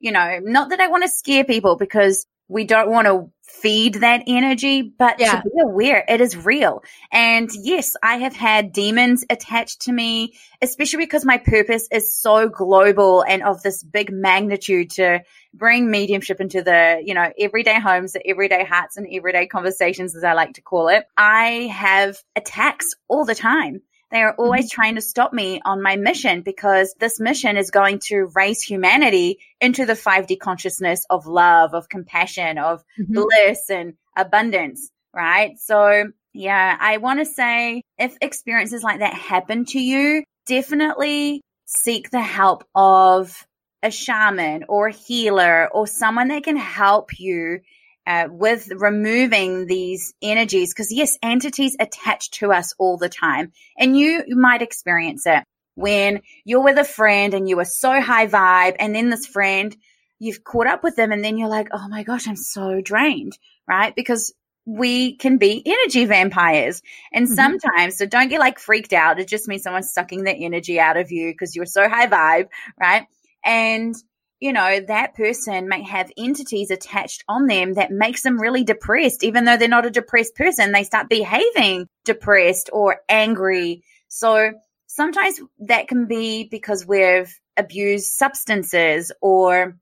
you know, not that I want to scare people because we don't want to feed that energy, but yeah. to be aware it is real. And yes, I have had demons attached to me, especially because my purpose is so global and of this big magnitude to bring mediumship into the, you know, everyday homes, the everyday hearts and everyday conversations, as I like to call it. I have attacks all the time. They are always mm-hmm. trying to stop me on my mission because this mission is going to raise humanity into the 5D consciousness of love, of compassion, of mm-hmm. bliss and abundance, right? So yeah, I want to say if experiences like that happen to you, definitely seek the help of a shaman or a healer or someone that can help you uh, with removing these energies, because yes, entities attach to us all the time, and you, you might experience it when you're with a friend and you are so high vibe, and then this friend you've caught up with them, and then you're like, oh my gosh, I'm so drained, right? Because we can be energy vampires. And mm-hmm. sometimes, so don't get like freaked out. It just means someone's sucking the energy out of you because you're so high vibe, right? And you know, that person may have entities attached on them that makes them really depressed, even though they're not a depressed person. They start behaving depressed or angry. So sometimes that can be because we've abused substances or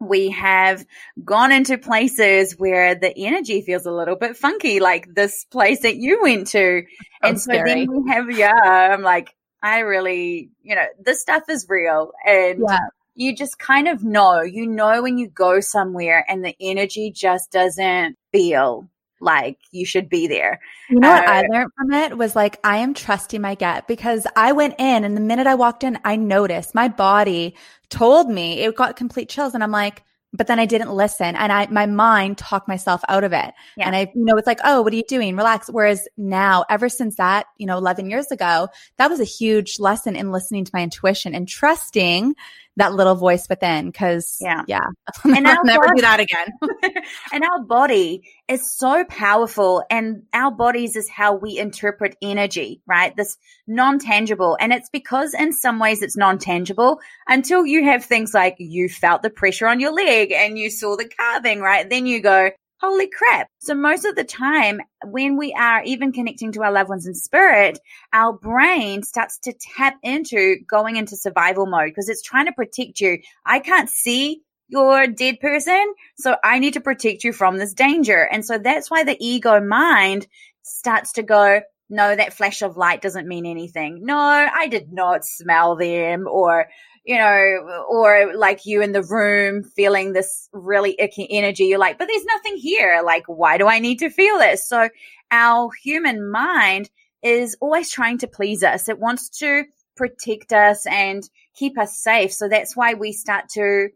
we have gone into places where the energy feels a little bit funky, like this place that you went to. Oh, and so scary. then we have, yeah, I'm like, I really, you know, this stuff is real. And yeah you just kind of know, you know, when you go somewhere and the energy just doesn't feel like you should be there. You know uh, what I learned from it was like, I am trusting my gut because I went in and the minute I walked in, I noticed my body told me it got complete chills. And I'm like, but then I didn't listen and I, my mind talked myself out of it. Yeah. And I, you know, it's like, oh, what are you doing? Relax. Whereas now, ever since that, you know, 11 years ago, that was a huge lesson in listening to my intuition and trusting that little voice within because yeah. yeah. And I'll never body, do that again. and our body is so powerful and our bodies is how we interpret energy right? This non-tangible and it's because in some ways it's non-tangible until you have things like you felt the pressure on your leg and you saw the carving right? Then you go holy crap. So most of the time when we are even connecting to our loved ones in spirit, our brain starts to tap into going into survival mode because it's trying to protect you. I can't see your dead person. So I need to protect you from this danger. And so that's why the ego mind starts to go, no, that flash of light doesn't mean anything. No, I did not smell them or you know, or like you in the room feeling this really icky energy. You're like, but there's nothing here. Like, why do I need to feel this? So our human mind is always trying to please us. It wants to protect us and keep us safe. So that's why we start to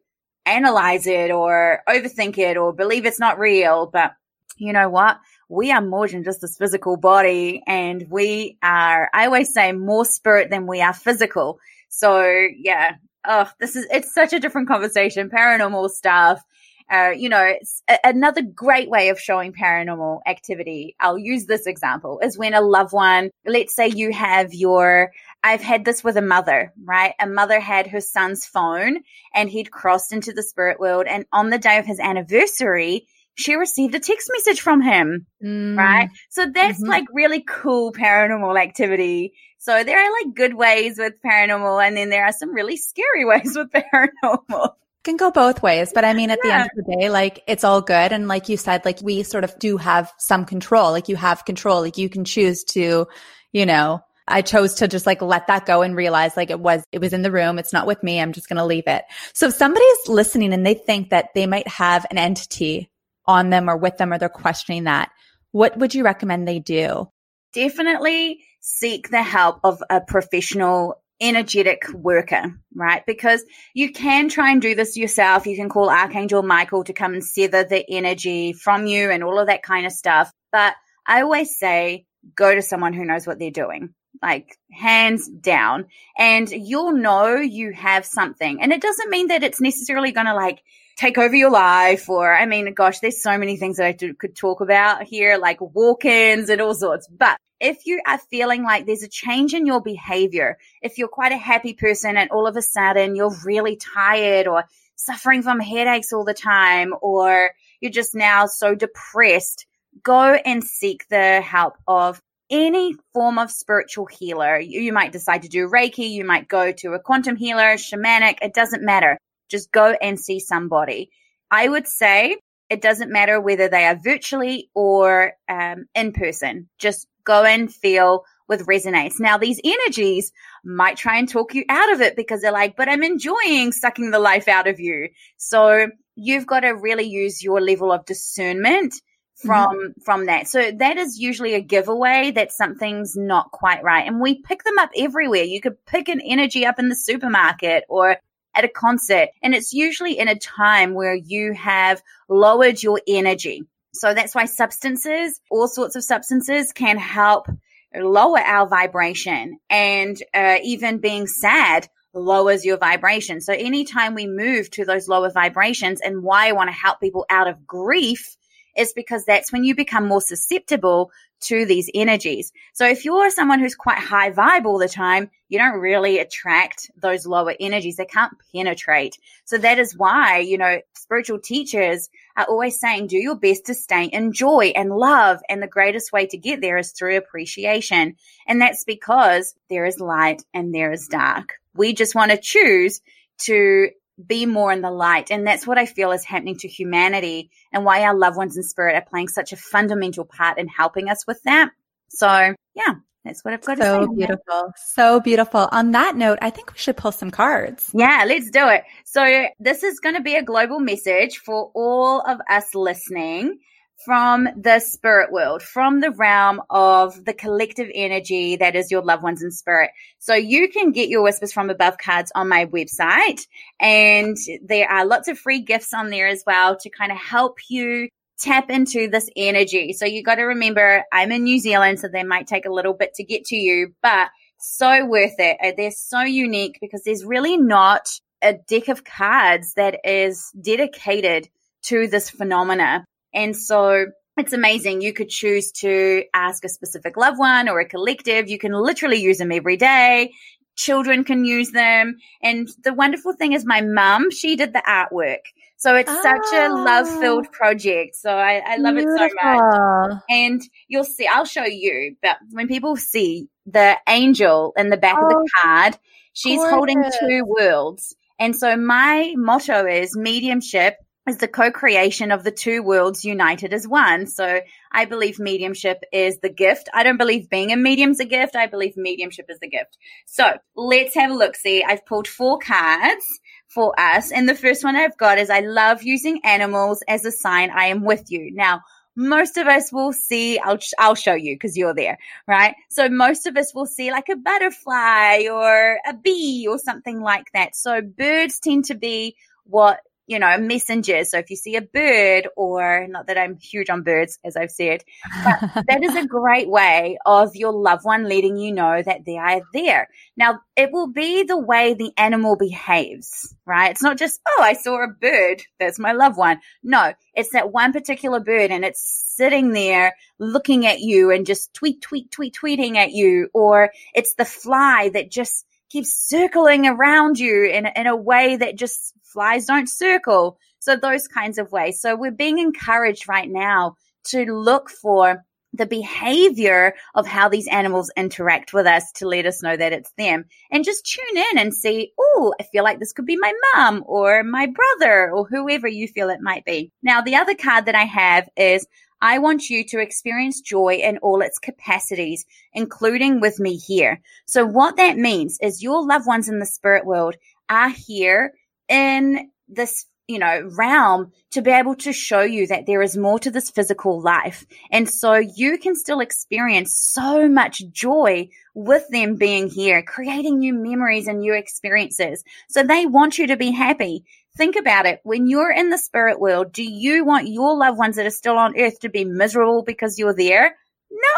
analyze it or overthink it or believe it's not real. But you know what? We are more than just this physical body and we are, I always say more spirit than we are physical. So yeah, oh, this is, it's such a different conversation, paranormal stuff. Uh, you know, a- another great way of showing paranormal activity. I'll use this example is when a loved one, let's say you have your, I've had this with a mother, right? A mother had her son's phone and he'd crossed into the spirit world. And on the day of his anniversary, she received a text message from him, mm. right? So that's mm-hmm. like really cool paranormal activity. So there are like good ways with paranormal, and then there are some really scary ways with paranormal can go both ways but i mean at yeah. the end of the day like it's all good and like you said like we sort of do have some control like you have control like you can choose to you know I chose to just like let that go and realize like it was, it was in the room. It's not with me. I'm just going to leave it. So if somebody's listening and they think that they might have an entity on them or with them or they're questioning that, what would you recommend they do? Definitely seek the help of a professional energetic worker, right? Because you can try and do this yourself. You can call Archangel Michael to come and sever the energy from you and all of that kind of stuff. But I always say go to someone who knows what they're doing, like hands down, and you'll know you have something. And it doesn't mean that it's necessarily going to like take over your life or i mean gosh there's so many things that i do, could talk about here like walk-ins and all sorts but if you are feeling like there's a change in your behavior if you're quite a happy person and all of a sudden you're really tired or suffering from headaches all the time or you're just now so depressed go and seek the help of any form of spiritual healer. You, might decide to do Reiki, you might go to a quantum healer, shamanic, it doesn't matter just go and see somebody. I would say it doesn't matter whether they are virtually or um, in person. Just go and feel with resonates. Now, these energies might try and talk you out of it because they're like, but I'm enjoying sucking the life out of you. So you've got to really use your level of discernment from mm-hmm. from that. So that is usually a giveaway that something's not quite right. And we pick them up everywhere. You could pick an energy up in the supermarket or at a concert. And it's usually in a time where you have lowered your energy. So that's why substances, all sorts of substances can help lower our vibration and uh, even being sad lowers your vibration. So anytime we move to those lower vibrations and why I want to help people out of grief is because that's when you become more susceptible to these energies. So if you're someone who's quite high vibe all the time, you don't really attract those lower energies. They can't penetrate. So that is why, you know, spiritual teachers are always saying, do your best to stay in joy and love. And the greatest way to get there is through appreciation. And that's because there is light and there is dark. We just want to choose to be more in the light. And that's what I feel is happening to humanity and why our loved ones in spirit are playing such a fundamental part in helping us with that. So yeah, that's what I've got so to say. So beautiful. So beautiful. On that note, I think we should pull some cards. Yeah, let's do it. So this is going to be a global message for all of us listening from the spirit world, from the realm of the collective energy that is your loved ones in spirit. So you can get your whispers from above cards on my website and there are lots of free gifts on there as well to kind of help you tap into this energy. So you got to remember I'm in New Zealand, so they might take a little bit to get to you, but so worth it. Uh, they're so unique because there's really not a deck of cards that is dedicated to this phenomena. And so it's amazing. You could choose to ask a specific loved one or a collective. You can literally use them every day. Children can use them. And the wonderful thing is my mum, she did the artwork. So it's oh. such a love filled ah. project. So I, I love Beautiful. it so much. And you'll see, I'll show you, but when people see the angel in the back oh, of the oh, card, she's gorgeous. holding two worlds. And so my motto is mediumship is the co-creation of the two worlds united as one. So I believe mediumship is the gift. I don't believe being a medium's a gift. I believe mediumship is the gift. So let's have a look. See, I've pulled four cards for us. And the first one I've got is I love using animals as a sign I am with you. Now, most of us will see, I'll, I'll show you because you're there, right? So most of us will see like a butterfly or a bee or something like that. So birds tend to be what you know, messengers. So if you see a bird or not that I'm huge on birds, as I've said, but that is a great way of your loved one letting you know that they are there. Now it will be the way the animal behaves, right? It's not just, oh, I saw a bird. That's my loved one. No, it's that one particular bird and it's sitting there looking at you and just tweet, tweet, tweet, tweeting at you. Or it's the fly that just keeps circling around you in, in a way that just flies don't circle. So those kinds of ways. So we're being encouraged right now to look for the behavior of how these animals interact with us to let us know that it's them and just tune in and see, oh, I feel like this could be my mom or my brother or whoever you feel it might be. Now, the other card that I have is I want you to experience joy in all its capacities, including with me here. So what that means is your loved ones in the spirit world are here in this you know, realm to be able to show you that there is more to this physical life. And so you can still experience so much joy with them being here, creating new memories and new experiences. So they want you to be happy. Think about it. When you're in the spirit world, do you want your loved ones that are still on earth to be miserable because you're there?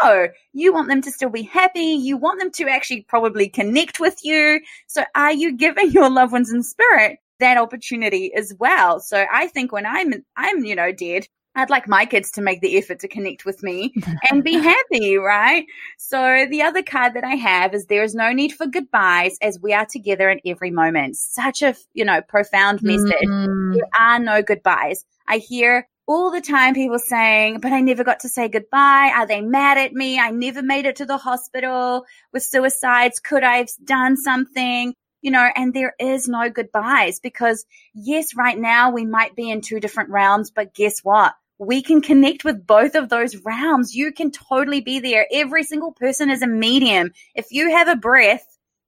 No, you want them to still be happy. You want them to actually probably connect with you. So are you giving your loved ones in spirit that opportunity as well? So I think when I'm, I'm, you know, dead, I'd like my kids to make the effort to connect with me and be happy, right? So the other card that I have is there is no need for goodbyes as we are together in every moment. Such a, you know, profound message. Mm. There are no goodbyes. I hear all the time people saying, but I never got to say goodbye. Are they mad at me? I never made it to the hospital with suicides. Could I have done something? You know, and there is no goodbyes because yes, right now we might be in two different realms, but guess what? we can connect with both of those realms. You can totally be there. Every single person is a medium. If you have a breath,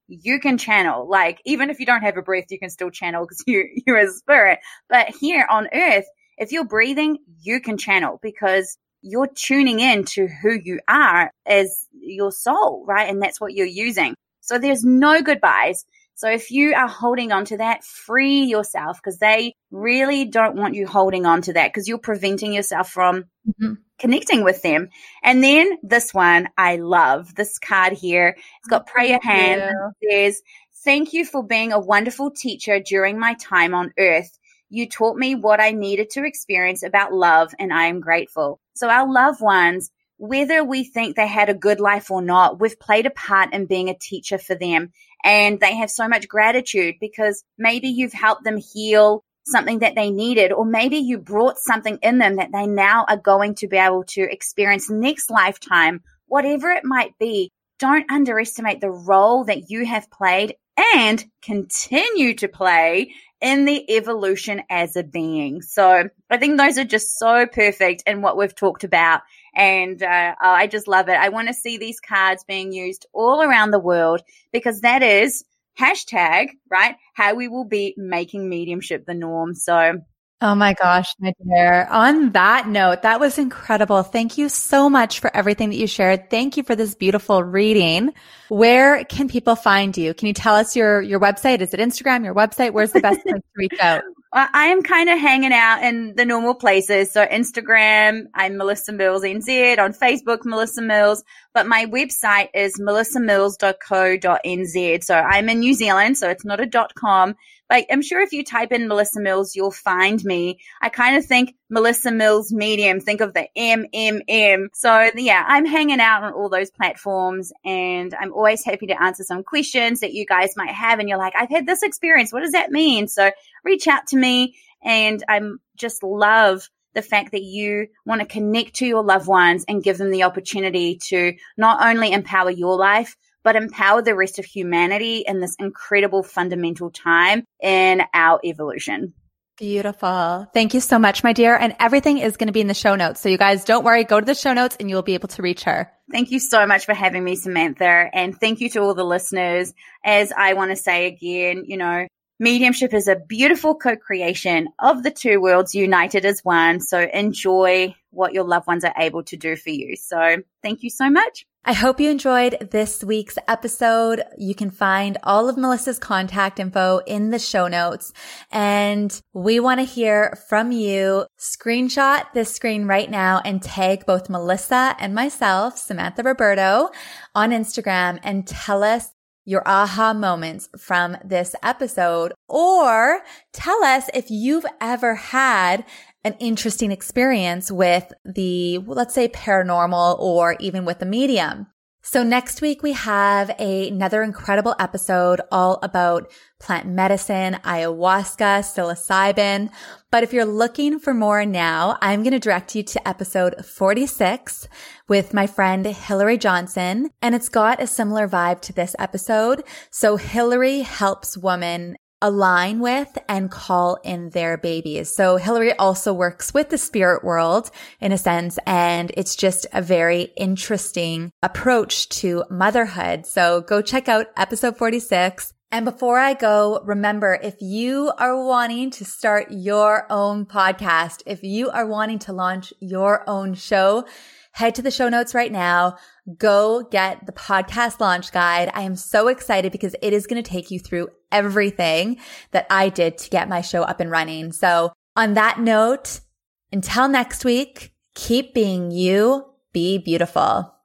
you can channel. Like, even if you don't have a breath, you can still channel because you, you're a spirit. But here on earth, if you're breathing, you can channel because you're tuning in to who you are as your soul, right? And that's what you're using. So there's no goodbyes. So if you are holding on to that, free yourself because they really don't want you holding on to that because you're preventing yourself from mm-hmm. connecting with them. And then this one I love. This card here. It's got prayer your hand. It says, Thank you for being a wonderful teacher during my time on earth. You taught me what I needed to experience about love, and I am grateful. So, our loved ones, whether we think they had a good life or not, we've played a part in being a teacher for them and they have so much gratitude because maybe you've helped them heal something that they needed, or maybe you brought something in them that they now are going to be able to experience next lifetime, whatever it might be. Don't underestimate the role that you have played and continue to play in the evolution as a being. So I think those are just so perfect in what we've talked about. And uh, oh, I just love it. I want to see these cards being used all around the world because that is hashtag, right? How we will be making mediumship the norm. So Oh my gosh, my dear. On that note, that was incredible. Thank you so much for everything that you shared. Thank you for this beautiful reading. Where can people find you? Can you tell us your, your website? Is it Instagram, your website? Where's the best place to reach out? I am kind of hanging out in the normal places. So Instagram, I'm Melissa Mills NZ. On Facebook, Melissa Mills. But my website is melissamills.co.nz. So I'm in New Zealand, so it's not a dot com. but I'm sure if you type in Melissa Mills, you'll find me. I kind of think Melissa Mills Medium, think of the MMM. So yeah, I'm hanging out on all those platforms and I'm always happy to answer some questions that you guys might have. And you're like, I've had this experience. What does that mean? So reach out to me and I'm just love the fact that you want to connect to your loved ones and give them the opportunity to not only empower your life, but empower the rest of humanity in this incredible fundamental time in our evolution. Beautiful. Thank you so much, my dear. And everything is going to be in the show notes. So you guys don't worry, go to the show notes and you'll be able to reach her. Thank you so much for having me, Samantha. And thank you to all the listeners. As I want to say again, you know, mediumship is a beautiful co-creation of the two worlds united as one. So enjoy what your loved ones are able to do for you. So thank you so much. I hope you enjoyed this week's episode. You can find all of Melissa's contact info in the show notes. And we want to hear from you. Screenshot this screen right now and tag both Melissa and myself, Samantha Roberto, on Instagram and tell us your aha moments from this episode or tell us if you've ever had an interesting experience with the, let's say paranormal or even with the medium. So next week we have a, another incredible episode all about plant medicine, ayahuasca, psilocybin. But if you're looking for more now, I'm going to direct you to episode 46 with my friend Hillary Johnson. And it's got a similar vibe to this episode. So Hillary helps women align with and call in their babies. So Hillary also works with the spirit world in a sense, and it's just a very interesting approach to motherhood. So go check out episode 46. And before I go, remember, if you are wanting to start your own podcast, if you are wanting to launch your own show, head to the show notes right now. Go get the podcast launch guide. I am so excited because it is going to take you through everything that I did to get my show up and running. So on that note, until next week, keep being you, be beautiful.